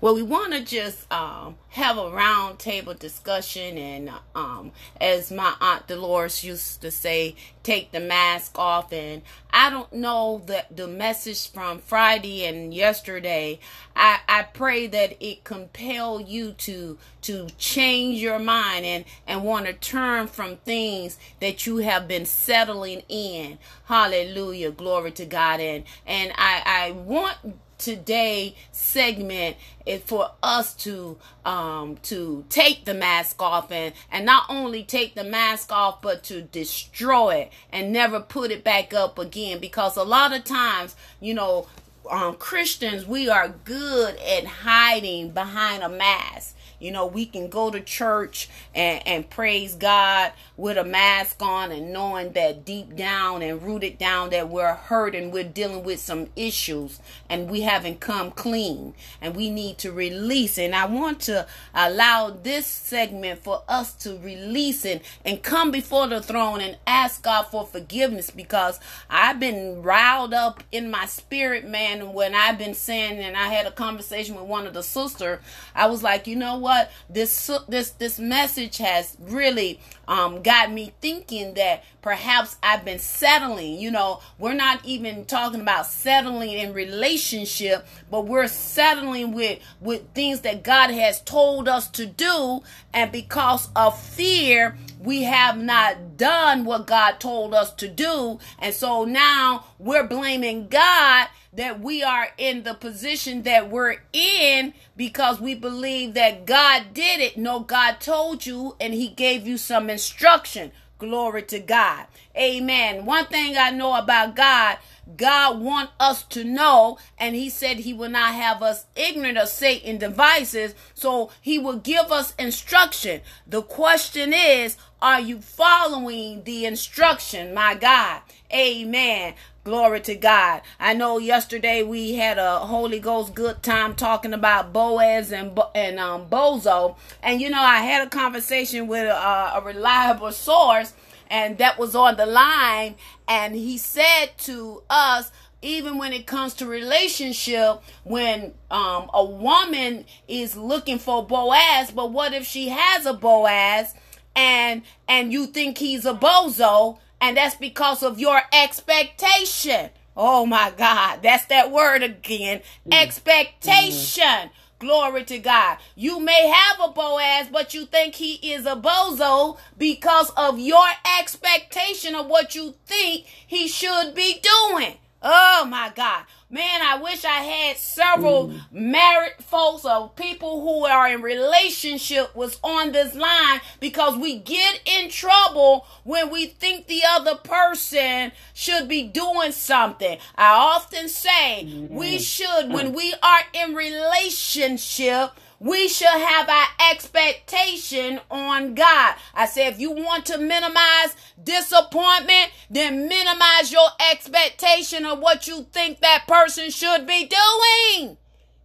Well, we want to just um, have a round table discussion, and um, as my aunt Dolores used to say, take the mask off. And I don't know that the message from Friday and yesterday. I, I pray that it compel you to to change your mind and and want to turn from things that you have been settling in. Hallelujah, glory to God. And and I I want today segment is for us to um to take the mask off and and not only take the mask off but to destroy it and never put it back up again. Because a lot of times you know um Christians we are good at hiding behind a mask you know, we can go to church and, and praise God with a mask on and knowing that deep down and rooted down that we're hurt and we're dealing with some issues and we haven't come clean and we need to release. And I want to allow this segment for us to release and, and come before the throne and ask God for forgiveness because I've been riled up in my spirit, man, when I've been saying, and I had a conversation with one of the sister, I was like, you know what? What this this this message has really um, got me thinking that perhaps I've been settling. You know, we're not even talking about settling in relationship, but we're settling with with things that God has told us to do, and because of fear, we have not done what God told us to do, and so now we're blaming God that we are in the position that we're in because we believe that God did it. No, God told you and He gave you some instruction. Glory to God. Amen. One thing I know about God, God want us to know, and He said He will not have us ignorant of Satan devices, so He will give us instruction. The question is, are you following the instruction, my God? Amen. Glory to God. I know yesterday we had a Holy Ghost good time talking about Boaz and and um, Bozo, and you know I had a conversation with a, a reliable source, and that was on the line, and he said to us even when it comes to relationship when um, a woman is looking for boaz but what if she has a boaz and and you think he's a bozo and that's because of your expectation. Oh my God. That's that word again. Mm. Expectation. Mm. Glory to God. You may have a Boaz, but you think he is a bozo because of your expectation of what you think he should be doing. Oh my God. Man, I wish I had several mm. married folks or people who are in relationship was on this line because we get in trouble when we think the other person should be doing something. I often say mm. we should when we are in relationship we should have our expectation on God. I say, if you want to minimize disappointment, then minimize your expectation of what you think that person should be doing.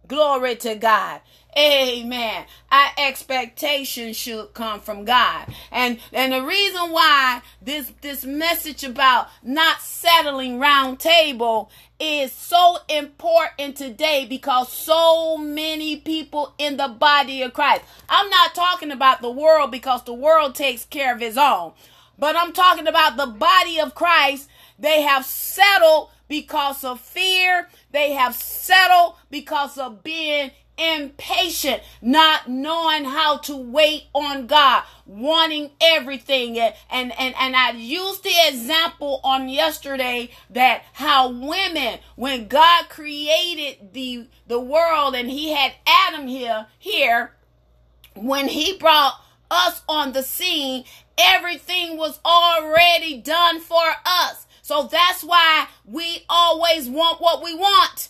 Glory to God. Amen. Our expectation should come from God. And and the reason why this this message about not settling round table is so important today because so many people in the body of Christ. I'm not talking about the world because the world takes care of its own. But I'm talking about the body of Christ. They have settled because of fear. They have settled because of being impatient, not knowing how to wait on God, wanting everything. And, and, and, and I used the example on yesterday that how women, when God created the, the world and he had Adam here, here, when he brought us on the scene, everything was already done for us. So that's why we always want what we want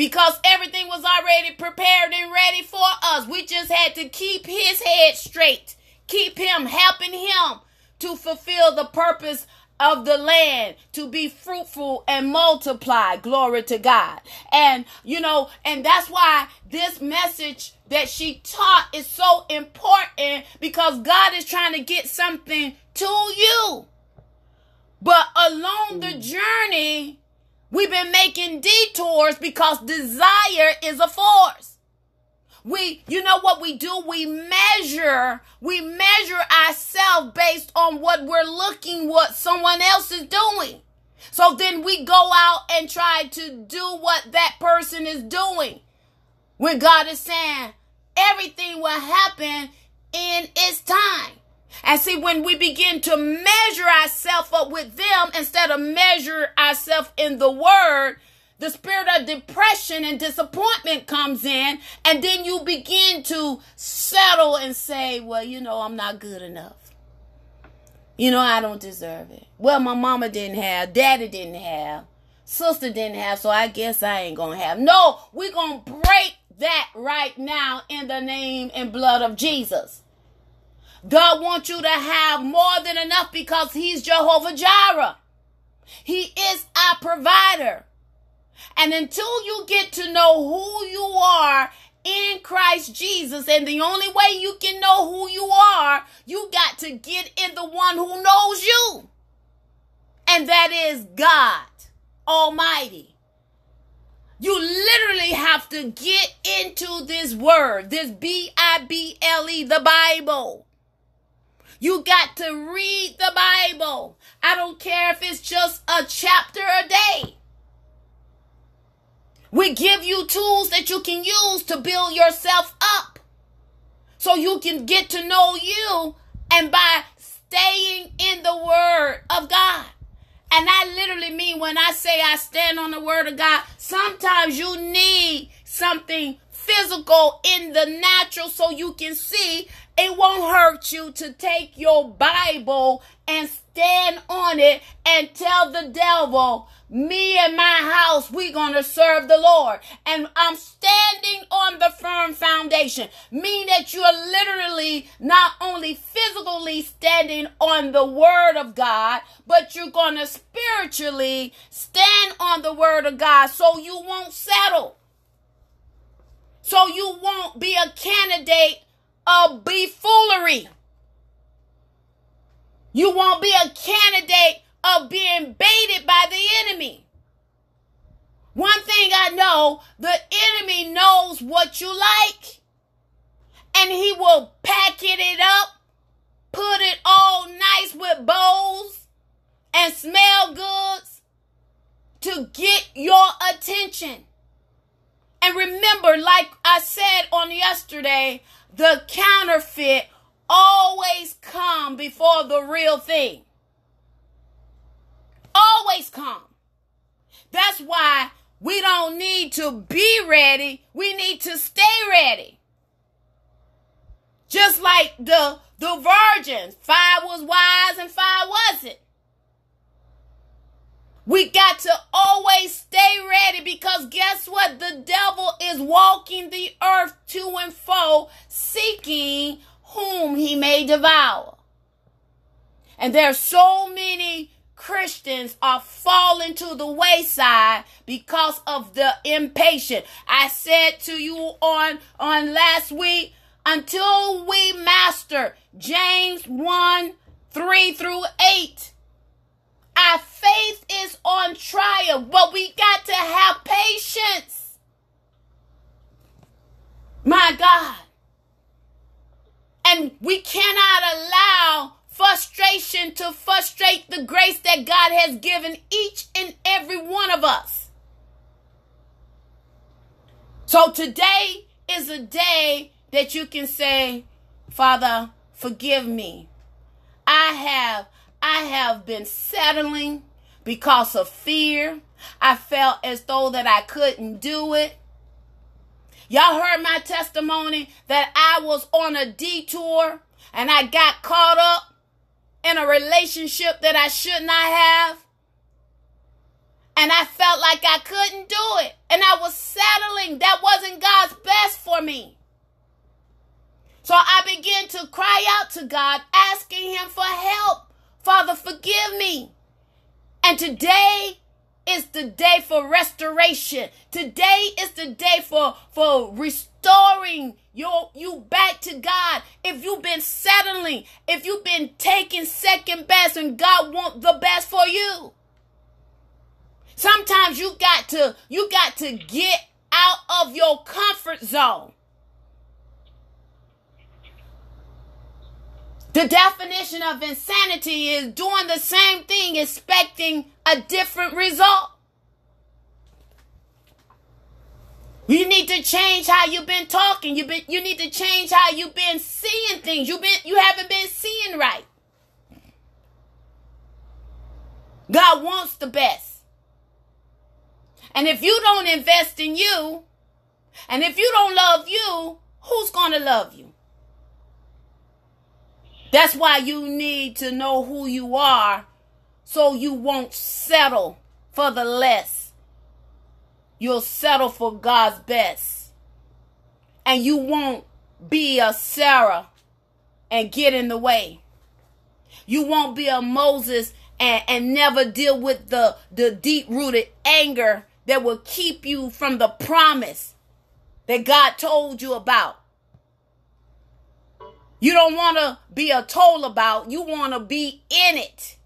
because everything was already prepared and ready for us. We just had to keep his head straight, keep him helping him to fulfill the purpose of the land to be fruitful and multiply. Glory to God. And, you know, and that's why this message that she taught is so important because God is trying to get something to you. But along the mm. journey, We've been making detours because desire is a force. we, you know what we do? We measure, we measure ourselves based on what we're looking, what someone else is doing. So then we go out and try to do what that person is doing. When God is saying everything will happen in its time. And see, when we begin to measure ourselves up with them instead of measure ourselves in the word, the spirit of depression and disappointment comes in, and then you begin to settle and say, Well, you know, I'm not good enough. You know, I don't deserve it. Well, my mama didn't have, daddy didn't have, sister didn't have, so I guess I ain't gonna have. No, we're gonna break that right now in the name and blood of Jesus. God wants you to have more than enough because He's Jehovah Jireh. He is our provider. And until you get to know who you are in Christ Jesus, and the only way you can know who you are, you got to get in the one who knows you. And that is God Almighty. You literally have to get into this word, this B I B L E, the Bible. You got to read the Bible. I don't care if it's just a chapter a day. We give you tools that you can use to build yourself up so you can get to know you and by staying in the word of God. And I literally mean when I say I stand on the word of God, sometimes you need something physical in the natural so you can see it won't hurt you to take your Bible and stand on it and tell the devil, me and my house, we gonna serve the Lord. And I'm standing on the firm foundation. Mean that you are literally not only physically standing on the word of God, but you're gonna spiritually stand on the word of God so you won't settle. So you won't be a candidate of befoolery. You won't be a candidate of being baited by the enemy. One thing I know, the enemy knows what you like. And he will packet it up, put it all nice with bows and smell goods to get your attention. And remember, like I said on yesterday, the counterfeit always come before the real thing. Always come. That's why we don't need to be ready. We need to stay ready. Just like the the virgins, five was wise and five wasn't. We got to always stay ready because guess what? The devil is walking the earth to and fro, seeking whom he may devour. And there are so many Christians are falling to the wayside because of the impatient. I said to you on on last week until we master James 1 3 through 8 our faith is on trial, but we got to have patience. My God. And we cannot allow frustration to frustrate the grace that God has given each and every one of us. So today is a day that you can say, Father, forgive me. I have I have been settling because of fear. I felt as though that I couldn't do it. Y'all heard my testimony that I was on a detour and I got caught up in a relationship that I should not have. And I felt like I couldn't do it. And I was settling. That wasn't God's best for me. So I began to cry out to God, asking Him for help. Father, forgive me. And today is the day for restoration. Today is the day for, for restoring your you back to God. If you've been settling, if you've been taking second best and God want the best for you. Sometimes you got to you got to get out of your comfort zone. The definition of insanity is doing the same thing, expecting a different result. You need to change how you've been talking. You been you need to change how you've been seeing things. You been you haven't been seeing right. God wants the best. And if you don't invest in you, and if you don't love you, who's going to love you? That's why you need to know who you are so you won't settle for the less. You'll settle for God's best. And you won't be a Sarah and get in the way. You won't be a Moses and, and never deal with the, the deep rooted anger that will keep you from the promise that God told you about. You don't want to be a told about. You want to be in it.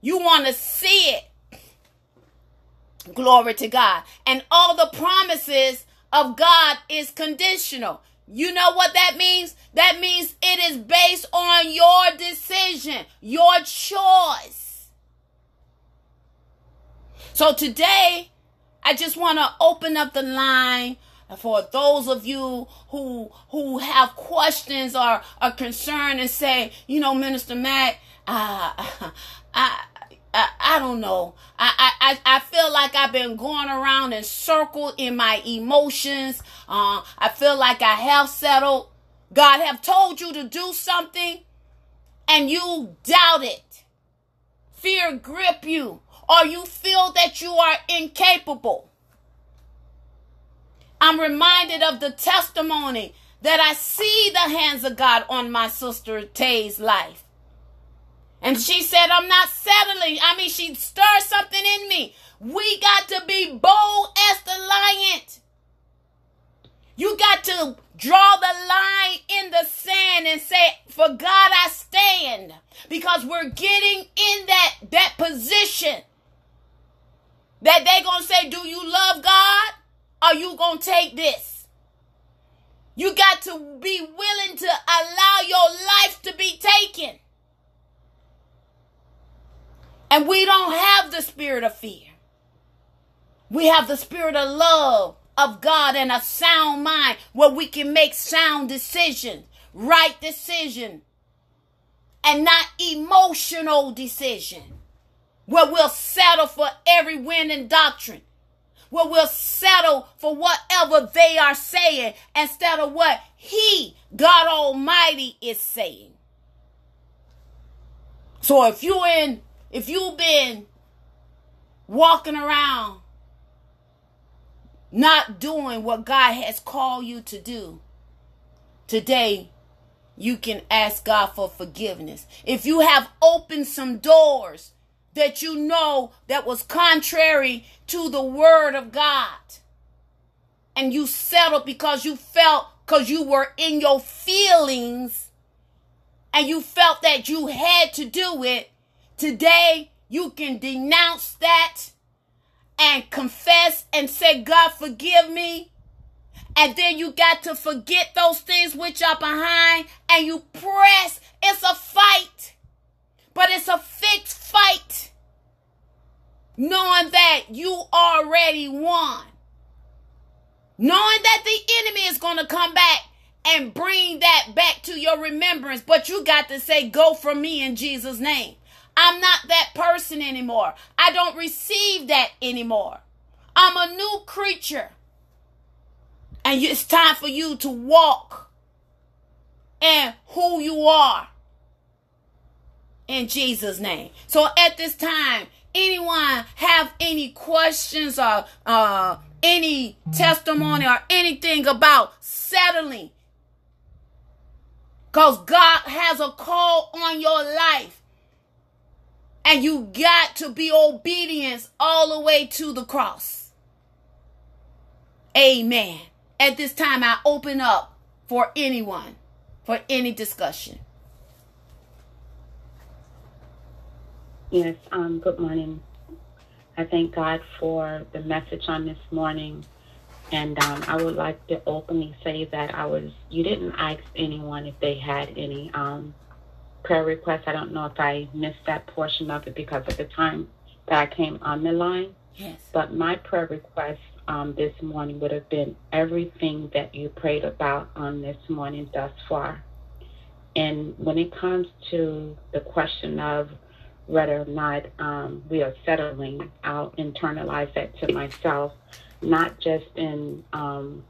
You want to see it. Glory to God. And all the promises of God is conditional. You know what that means? That means it is based on your decision, your choice. So today, I just want to open up the line for those of you who who have questions or are concerned and say, you know, Minister Mack, uh, I, I I don't know. I, I I feel like I've been going around in circle in my emotions. Uh, I feel like I have settled. God have told you to do something, and you doubt it. Fear grip you, or you feel that you are incapable. I'm reminded of the testimony that I see the hands of God on my sister Tay's life. And she said, I'm not settling. I mean, she stirred something in me. We got to be bold as the lion. You got to draw the line in the sand and say, For God I stand. Because we're getting in that, that position that they're going to say, Do you love God? Are you going to take this? You got to be willing to allow your life to be taken. And we don't have the spirit of fear. We have the spirit of love of God and a sound mind where we can make sound decisions, right decision, and not emotional decision. Where we'll settle for every wind and doctrine where we'll settle for whatever they are saying instead of what He, God Almighty, is saying. So if you in, if you've been walking around not doing what God has called you to do, today you can ask God for forgiveness. If you have opened some doors that you know that was contrary to the word of God. And you settled because you felt, because you were in your feelings and you felt that you had to do it. Today, you can denounce that and confess and say, God, forgive me. And then you got to forget those things which are behind and you press. It's a fight, but it's a fixed fight knowing that you already won. Knowing that the enemy is going to come back and bring that back to your remembrance, but you got to say, Go from me in Jesus' name. I'm not that person anymore. I don't receive that anymore. I'm a new creature. And it's time for you to walk in who you are in Jesus' name. So at this time, anyone have any questions or uh, any testimony or anything about settling? Because God has a call on your life. And you got to be obedient all the way to the cross. Amen. At this time, I open up for anyone, for any discussion. Yes, um, good morning. I thank God for the message on this morning. And um, I would like to openly say that I was, you didn't ask anyone if they had any um, prayer requests. I don't know if I missed that portion of it because of the time that I came on the line. Yes. But my prayer request um, this morning would have been everything that you prayed about on this morning thus far. And when it comes to the question of whether or not um, we are settling, I'll internalize that to myself, not just in um,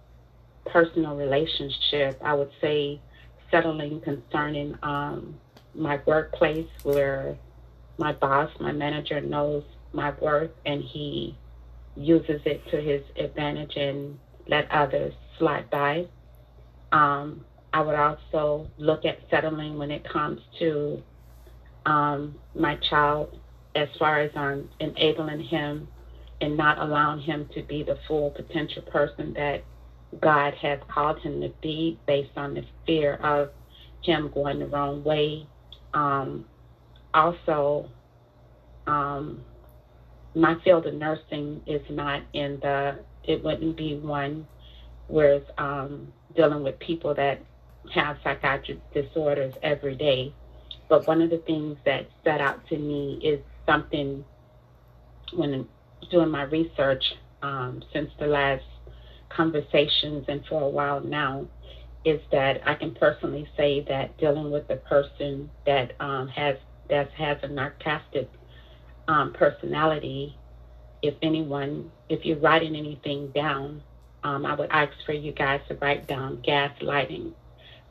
personal relationship. I would say settling concerning um, my workplace where my boss, my manager knows my worth and he uses it to his advantage and let others slide by. Um, I would also look at settling when it comes to um, my child as far as um, enabling him and not allowing him to be the full potential person that God has called him to be based on the fear of him going the wrong way. Um, also, um, my field of nursing is not in the, it wouldn't be one where um, dealing with people that have psychiatric disorders every day. But one of the things that stood out to me is something when doing my research um, since the last conversations and for a while now is that I can personally say that dealing with a person that um, has that has a narcissistic um, personality, if anyone, if you're writing anything down, um, I would ask for you guys to write down gaslighting,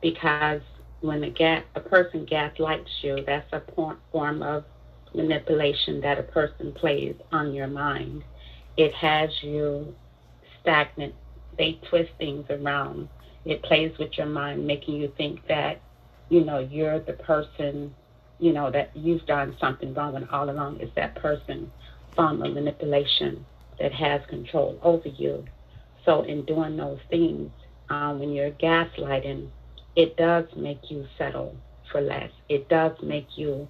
because when a gas a person gaslights you, that's a form of manipulation that a person plays on your mind. It has you stagnant. They twist things around it plays with your mind, making you think that, you know, you're the person, you know, that you've done something wrong, and all along is that person form of manipulation that has control over you. So, in doing those things, um, when you're gaslighting, it does make you settle for less. It does make you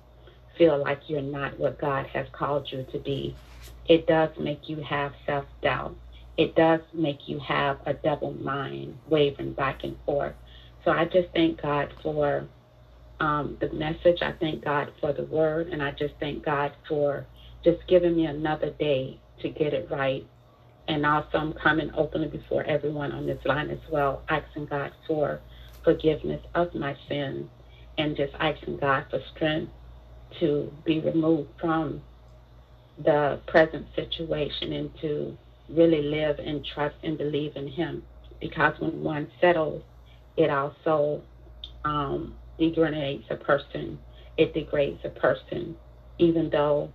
feel like you're not what God has called you to be. It does make you have self doubt it does make you have a double mind wavering back and forth. So I just thank God for um, the message. I thank God for the word. And I just thank God for just giving me another day to get it right. And also, I'm coming openly before everyone on this line as well, asking God for forgiveness of my sins and just asking God for strength to be removed from the present situation and to really live and trust and believe in Him. Because when one settles, it also um, degrades a person. It degrades a person, even though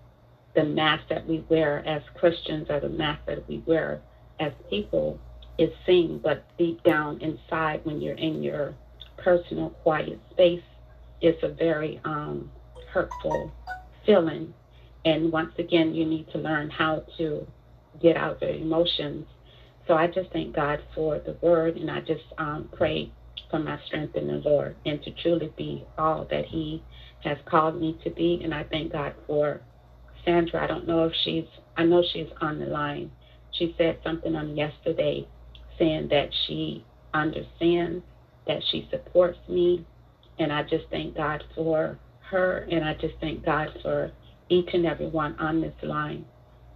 the mask that we wear as Christians or the mask that we wear as people is seen, but deep down inside, when you're in your personal quiet space, it's a very um, hurtful feeling. And once again, you need to learn how to get out their emotions. So I just thank God for the word, and I just um, pray for my strength in the Lord and to truly be all that He has called me to be. And I thank God for Sandra. I don't know if she's, I know she's on the line. She said something on yesterday saying that she understands, that she supports me. And I just thank God for her, and I just thank God for each and every one on this line.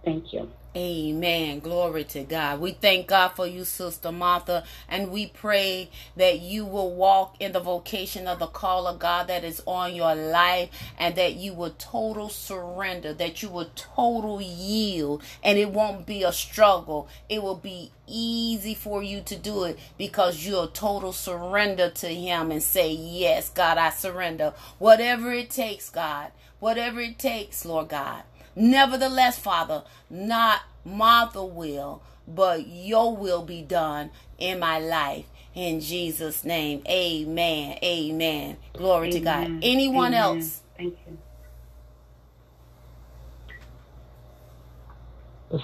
Thank you. Amen. Glory to God. We thank God for you, Sister Martha, and we pray that you will walk in the vocation of the call of God that is on your life and that you will total surrender, that you will total yield, and it won't be a struggle. It will be easy for you to do it because you'll total surrender to Him and say, Yes, God, I surrender. Whatever it takes, God, whatever it takes, Lord God. Nevertheless, Father, not Martha will, but your will be done in my life. In Jesus' name. Amen. Amen. Glory Amen. to God. Anyone Amen. else? Thank you.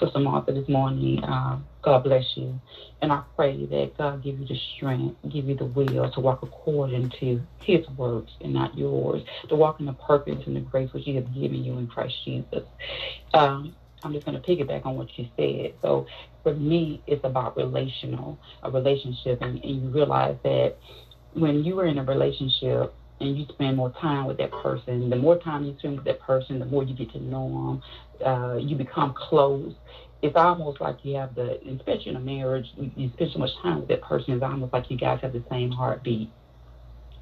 Sister Martha this morning. Uh, God bless you. And I pray that God give you the strength, give you the will to walk according to his words and not yours, to walk in the purpose and the grace which he has given you in Christ Jesus. Um, I'm just going to piggyback on what you said. So for me, it's about relational, a relationship, and, and you realize that when you are in a relationship, and you spend more time with that person. The more time you spend with that person, the more you get to know them. Uh, you become close. It's almost like you have the, especially in a marriage, you spend so much time with that person. It's almost like you guys have the same heartbeat.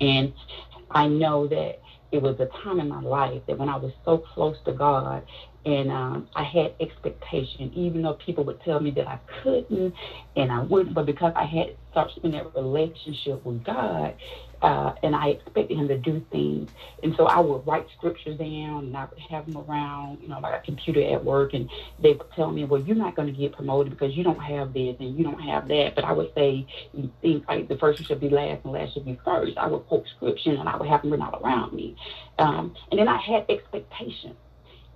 And I know that it was a time in my life that when I was so close to God and um, I had expectation, even though people would tell me that I couldn't and I wouldn't, but because I had such that relationship with God, uh, and I expected him to do things. And so I would write scriptures down and I would have them around, you know, like a computer at work. And they would tell me, well, you're not going to get promoted because you don't have this and you don't have that. But I would say things like the first should be last and last should be first. I would quote scripture and I would have them written all around me. Um, and then I had expectations.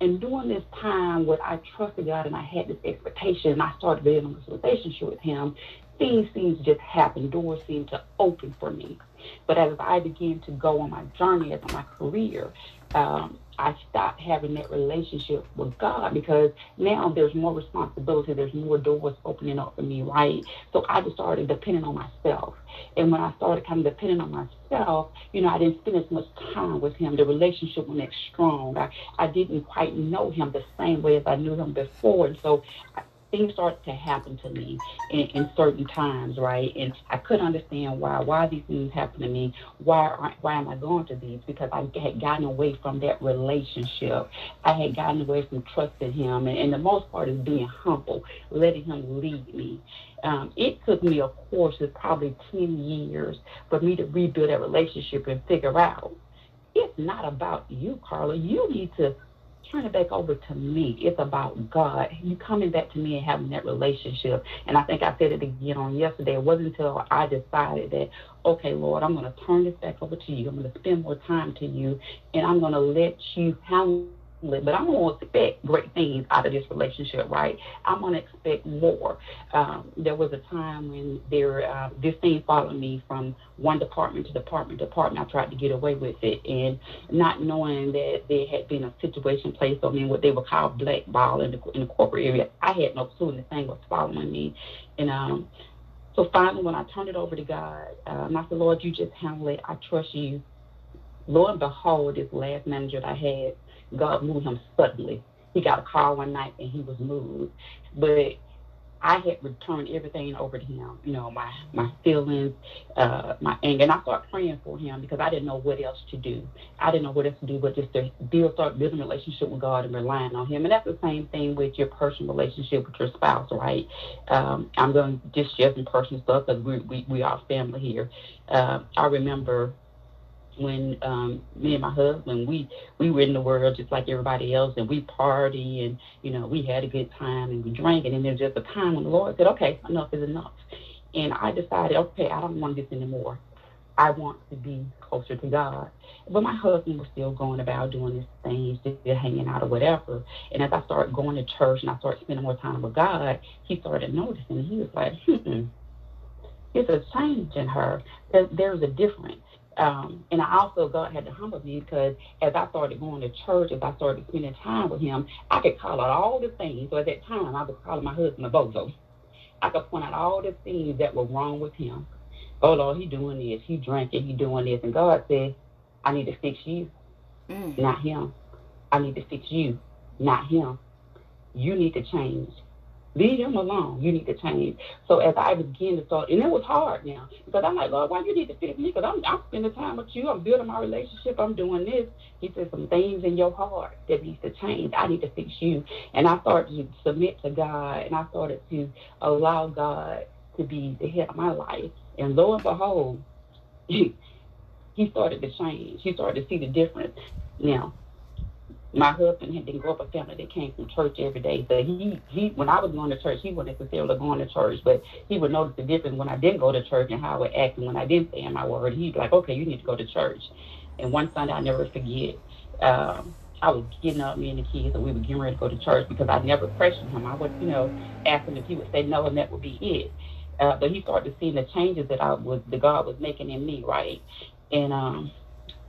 And during this time where I trusted God and I had this expectation and I started building this relationship with Him, things seemed to just happen. Doors seemed to open for me. But as I began to go on my journey as my career, um, I stopped having that relationship with God because now there's more responsibility, there's more doors opening up for me, right? So I just started depending on myself. And when I started kind of depending on myself, you know, I didn't spend as much time with him. The relationship wasn't as strong. I, I didn't quite know him the same way as I knew him before. And so I, things started to happen to me in, in, certain times, right? And I couldn't understand why. Why these things happen to me? Why why am I going to these? Because I had gotten away from that relationship. I had gotten away from trusting Him, and, and the most part is being humble, letting Him lead me. Um, it took me, of course, it's probably ten years for me to rebuild that relationship and figure out it's not about you, Carla. You need to turn it back over to me. It's about God. You coming back to me and having that relationship. And I think I said it again on yesterday. It wasn't until I decided that, okay, Lord, I'm going to turn this back over to you. I'm going to spend more time to you, and I'm going to let you handle but I'm going to expect great things out of this relationship, right? I'm going to expect more. Um, there was a time when there uh, this thing followed me from one department to department to department. I tried to get away with it, and not knowing that there had been a situation placed on me, what they would call blackball in the in the corporate area. I had no clue, and the thing was following me, and um. So finally, when I turned it over to God, um, I said, Lord, you just handle it. I trust you. Lo and behold, this last manager that I had, God moved him suddenly. He got a call one night and he was moved. But I had returned everything over to him, you know, my my feelings, uh, my anger, and I started praying for him because I didn't know what else to do. I didn't know what else to do but just to build, start building a relationship with God and relying on Him. And that's the same thing with your personal relationship with your spouse, right? Um, I'm going to just share some personal stuff because we we we are family here. Uh, I remember when um, me and my husband we we were in the world just like everybody else, and we party and you know we had a good time and we drank, and then there's just a time when the Lord said, okay, enough is enough, and I decided, okay, I don't want this anymore. I want to be closer to God. But my husband was still going about doing his things, still hanging out or whatever. And as I started going to church and I started spending more time with God, he started noticing. He was like, hmm, there's a change in her. There's a difference. Um, and I also, God had to humble me because as I started going to church, as I started spending time with him, I could call out all the things. So at that time, I was calling my husband a bozo. I could point out all the things that were wrong with him. Oh, Lord, he doing this. He drinking. He doing this. And God said, I need to fix you, mm. not him. I need to fix you, not him. You need to change. Leave him alone. You need to change. So as I begin to start, and it was hard now because I'm like, Lord, why you need to fix me? Because I'm, I'm spending time with you. I'm building my relationship. I'm doing this. He said some things in your heart that needs to change. I need to fix you. And I started to submit to God, and I started to allow God to be the head of my life. And lo and behold, he started to change. He started to see the difference. Now, my husband had didn't grow up a family that came from church every day. So he he when I was going to church, he wasn't necessarily going to church, but he would notice the difference when I didn't go to church and how I would act and when I didn't say my word. He'd be like, Okay, you need to go to church. And one Sunday I'll never forget, um, I was getting up, me and the kids, and we were getting ready to go to church because I never pressured him. I would, you know, ask him if he would say no, and that would be it. Uh, but he started to see the changes that I was, the God was making in me, right? And um,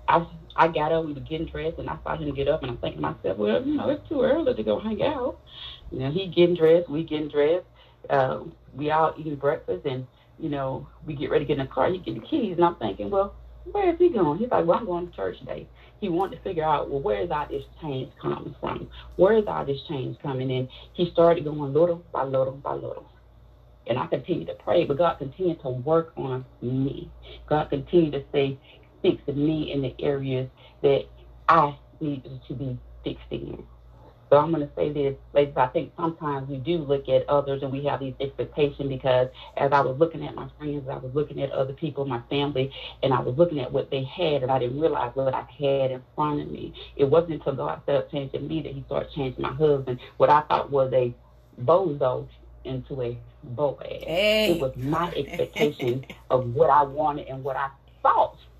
I I got up, we were getting dressed, and I saw him get up, and I'm thinking to myself, well, you know, it's too early to go hang out. You know, he getting dressed, we getting dressed, uh, we all eating breakfast, and you know, we get ready to get in the car, he get the keys, and I'm thinking, well, where is he going? He's like, well, I'm going to church today. He wanted to figure out, well, where is all this change coming from? Where is all this change coming in? He started going little by little by little. And I continued to pray, but God continued to work on me. God continued to say, fix me in the areas that I needed to be fixed in. So I'm going to say this, ladies. I think sometimes we do look at others and we have these expectations because as I was looking at my friends, I was looking at other people, my family, and I was looking at what they had, and I didn't realize what I had in front of me. It wasn't until God started changing me that He started changing my husband. What I thought was a bozo into a Boaz. Hey. It was my expectation of what I wanted and what I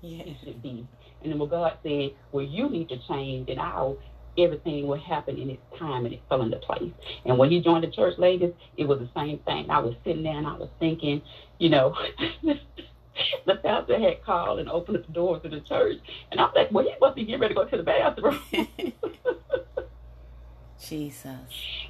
yeah. he should be. And then when God said, Well, you need to change, and I'll everything will happen in its time and it fell into place. And when he joined the church ladies, it was the same thing. I was sitting there and I was thinking, you know, the pastor had called and opened the doors of the church. And I was like, well, he must be getting ready to go to the bathroom. Jesus.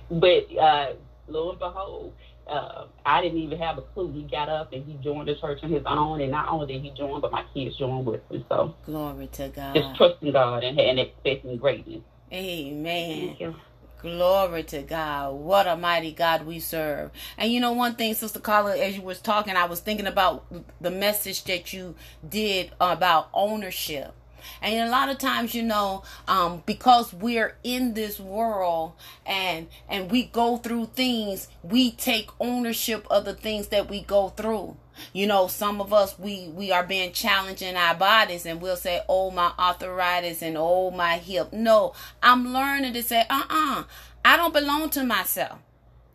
But uh, lo and behold, uh, I didn't even have a clue. He got up and he joined the church on his own, and not only did he join, but my kids joined with him. So glory to God. Just trusting God and, and expecting greatness. Amen. Glory to God. What a mighty God we serve. And you know one thing, Sister Carla, as you was talking, I was thinking about the message that you did about ownership. And a lot of times, you know, um, because we're in this world and and we go through things, we take ownership of the things that we go through. You know, some of us we we are being challenged in our bodies, and we'll say, "Oh, my arthritis," and "Oh, my hip." No, I'm learning to say, "Uh-uh, I don't belong to myself."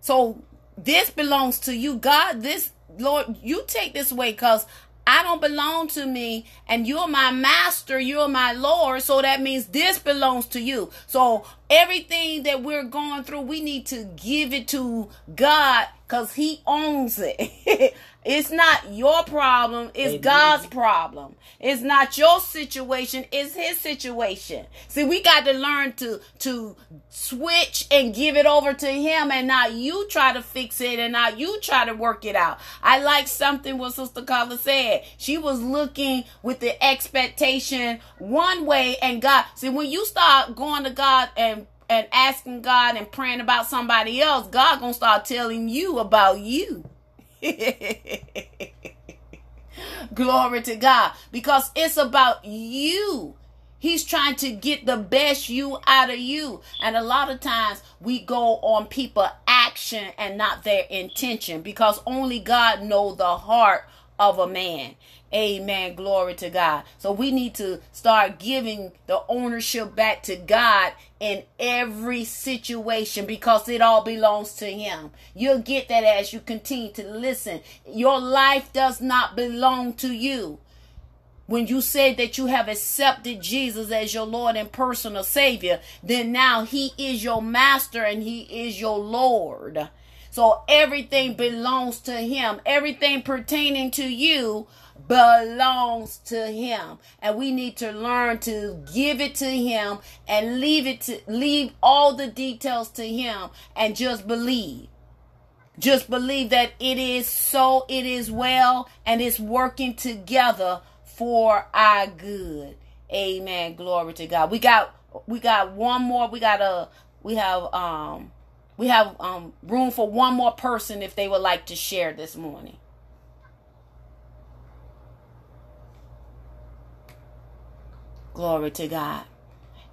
So this belongs to you, God. This Lord, you take this away because I don't belong to me, and you're my master, you're my Lord. So that means this belongs to you. So everything that we're going through, we need to give it to God because He owns it. It's not your problem, it's Amen. God's problem. It's not your situation, it's his situation. See, we got to learn to to switch and give it over to him and not you try to fix it and not you try to work it out. I like something what Sister Carla said. She was looking with the expectation one way and God. See, when you start going to God and and asking God and praying about somebody else, God gonna start telling you about you. Glory to God. Because it's about you. He's trying to get the best you out of you. And a lot of times we go on people action and not their intention because only God knows the heart of a man. Amen. Glory to God. So we need to start giving the ownership back to God in every situation because it all belongs to Him. You'll get that as you continue to listen. Your life does not belong to you. When you say that you have accepted Jesus as your Lord and personal Savior, then now He is your Master and He is your Lord. So everything belongs to Him. Everything pertaining to you belongs to him. And we need to learn to give it to him and leave it to leave all the details to him and just believe. Just believe that it is so it is well and it's working together for our good. Amen. Glory to god. We got we got one more. We got a we have um we have um room for one more person if they would like to share this morning Glory to God.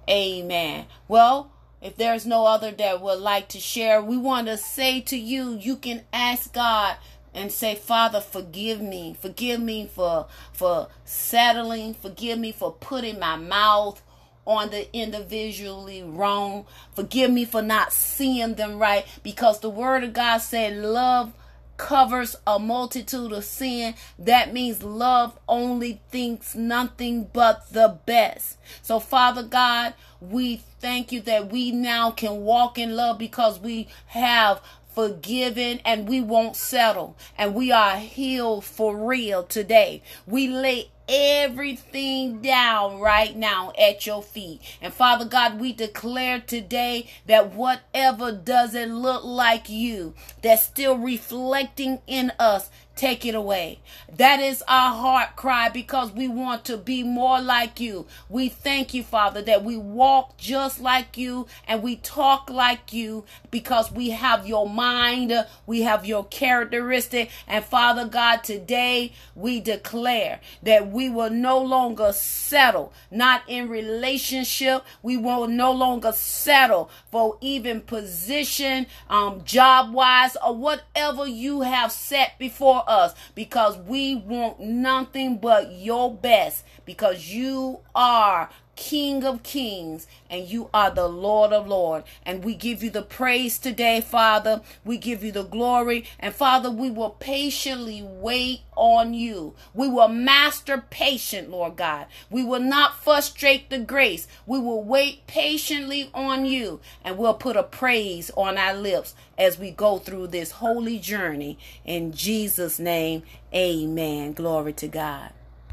Amen. Well, if there's no other that would like to share, we want to say to you, you can ask God and say, Father, forgive me. Forgive me for for settling. Forgive me for putting my mouth on the individually wrong. Forgive me for not seeing them right. Because the word of God said, love covers a multitude of sin. That means love only thinks nothing but the best. So, Father God, we thank you that we now can walk in love because we have forgiven and we won't settle and we are healed for real today. We lay everything down right now at your feet. And Father God, we declare today that whatever doesn't look like you, that's still reflecting in us, take it away. That is our heart cry because we want to be more like you. We thank you, Father, that we walk just like you and we talk like you because we have your mind, we have your characteristic. And Father God, today we declare that we will no longer settle, not in relationship. We will no longer settle for even position, um, job wise, or whatever you have set before us because we want nothing but your best because you are King of kings, and you are the Lord of lords. And we give you the praise today, Father. We give you the glory. And Father, we will patiently wait on you. We will master patient, Lord God. We will not frustrate the grace. We will wait patiently on you, and we'll put a praise on our lips as we go through this holy journey. In Jesus' name, amen. Glory to God.